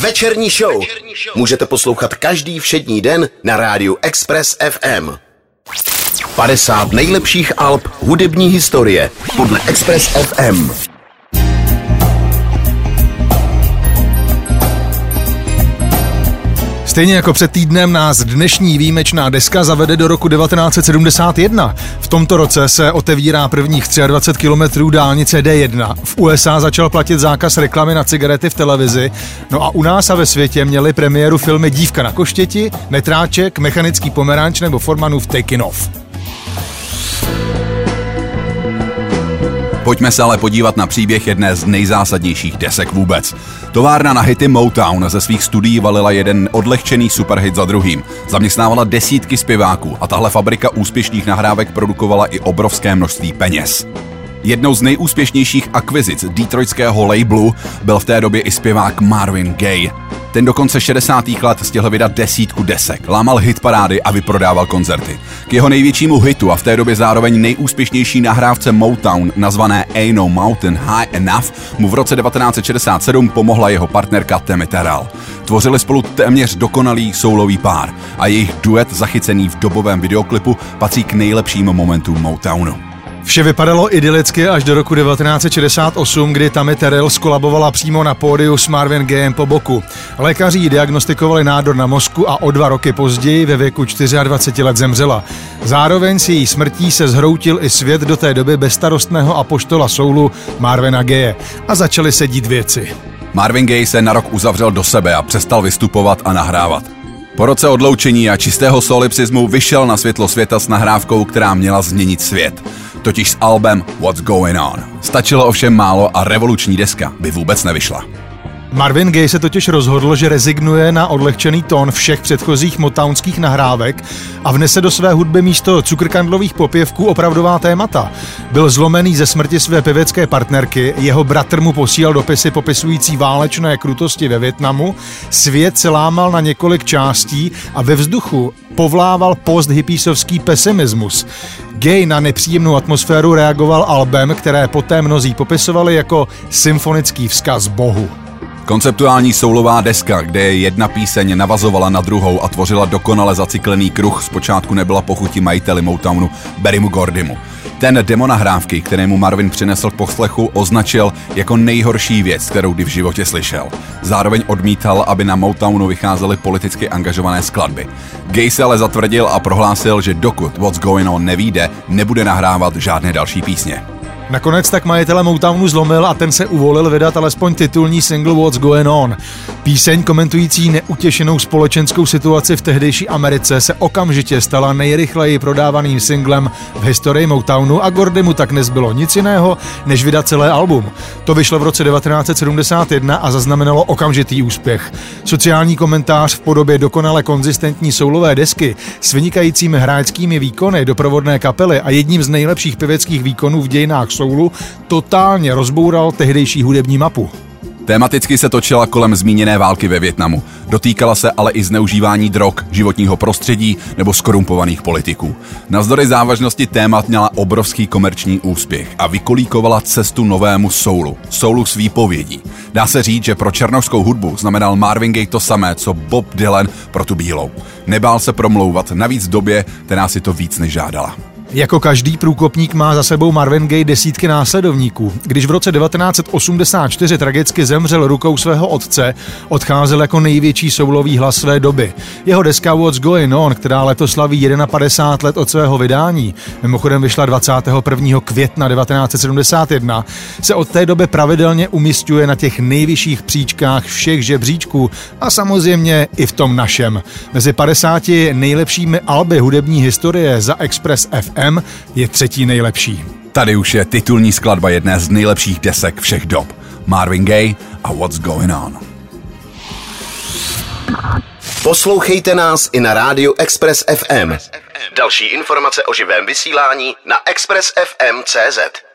Večerní show můžete poslouchat každý všední den na rádiu Express FM. 50 nejlepších alb hudební historie podle Express FM. Stejně jako před týdnem nás dnešní výjimečná deska zavede do roku 1971. V tomto roce se otevírá prvních 23 kilometrů dálnice D1. V USA začal platit zákaz reklamy na cigarety v televizi. No a u nás a ve světě měli premiéru filmy Dívka na koštěti, Metráček, Mechanický pomeranč nebo Formanův Taking Pojďme se ale podívat na příběh jedné z nejzásadnějších desek vůbec. Továrna na hity Motown ze svých studií valila jeden odlehčený superhit za druhým. Zaměstnávala desítky zpěváků a tahle fabrika úspěšných nahrávek produkovala i obrovské množství peněz. Jednou z nejúspěšnějších akvizic detroitského labelu byl v té době i zpěvák Marvin Gaye. Ten do konce 60. let stihl vydat desítku desek, lámal hit parády a vyprodával koncerty. K jeho největšímu hitu a v té době zároveň nejúspěšnější nahrávce Motown, nazvané Ain't No Mountain High Enough, mu v roce 1967 pomohla jeho partnerka Tammy Terrell. Tvořili spolu téměř dokonalý soulový pár a jejich duet zachycený v dobovém videoklipu patří k nejlepším momentům Motownu. Vše vypadalo idylicky až do roku 1968, kdy Tammy Terrell skolabovala přímo na pódiu s Marvin Gayem po boku. Lékaři ji diagnostikovali nádor na mozku a o dva roky později ve věku 24 let zemřela. Zároveň si její smrtí se zhroutil i svět do té doby bezstarostného apoštola soulu Marvina Gaye a začaly se dít věci. Marvin Gaye se na rok uzavřel do sebe a přestal vystupovat a nahrávat. Po roce odloučení a čistého solipsismu vyšel na světlo světa s nahrávkou, která měla změnit svět totiž s albem What's Going On. Stačilo ovšem málo a revoluční deska by vůbec nevyšla. Marvin Gaye se totiž rozhodl, že rezignuje na odlehčený tón všech předchozích motownských nahrávek a vnese do své hudby místo cukrkandlových popěvků opravdová témata. Byl zlomený ze smrti své pěvecké partnerky, jeho bratr mu posílal dopisy popisující válečné krutosti ve Větnamu, svět se lámal na několik částí a ve vzduchu povlával post-hippiesovský pesimismus. Gay na nepříjemnou atmosféru reagoval albem, které poté mnozí popisovali jako symfonický vzkaz Bohu. Konceptuální soulová deska, kde jedna píseň navazovala na druhou a tvořila dokonale zacyklený kruh, zpočátku nebyla pochutí majiteli Motownu Berrymu Gordymu. Ten demo nahrávky, kterému Marvin přinesl k poslechu, označil jako nejhorší věc, kterou kdy v životě slyšel. Zároveň odmítal, aby na Motownu vycházely politicky angažované skladby. Gay se ale zatvrdil a prohlásil, že dokud What's Going On nevíde, nebude nahrávat žádné další písně. Nakonec tak majitele Motownu zlomil a ten se uvolil vydat alespoň titulní single What's Going On. Píseň komentující neutěšenou společenskou situaci v tehdejší Americe se okamžitě stala nejrychleji prodávaným singlem v historii Motownu a Gordymu tak nezbylo nic jiného, než vydat celé album. To vyšlo v roce 1971 a zaznamenalo okamžitý úspěch. Sociální komentář v podobě dokonale konzistentní soulové desky s vynikajícími hráčskými výkony doprovodné kapely a jedním z nejlepších pěveckých výkonů v dějinách soulu totálně rozboural tehdejší hudební mapu. Tematicky se točila kolem zmíněné války ve Větnamu. Dotýkala se ale i zneužívání drog, životního prostředí nebo skorumpovaných politiků. Navzdory závažnosti témat měla obrovský komerční úspěch a vykolíkovala cestu novému soulu, soulu s výpovědí. Dá se říct, že pro černovskou hudbu znamenal Marvin Gaye to samé, co Bob Dylan pro tu bílou. Nebál se promlouvat, navíc v době, která si to víc nežádala. Jako každý průkopník má za sebou Marvin Gaye desítky následovníků. Když v roce 1984 tragicky zemřel rukou svého otce, odcházel jako největší soulový hlas své doby. Jeho deska What's Going On, která letos slaví 51 let od svého vydání, mimochodem vyšla 21. května 1971, se od té doby pravidelně umistuje na těch nejvyšších příčkách všech žebříčků a samozřejmě i v tom našem. Mezi 50 nejlepšími alby hudební historie za Express FM FM je třetí nejlepší. Tady už je titulní skladba jedné z nejlepších desek všech dob. Marvin Gaye a What's Going On. Poslouchejte nás i na rádiu Express FM. Další informace o živém vysílání na expressfm.cz.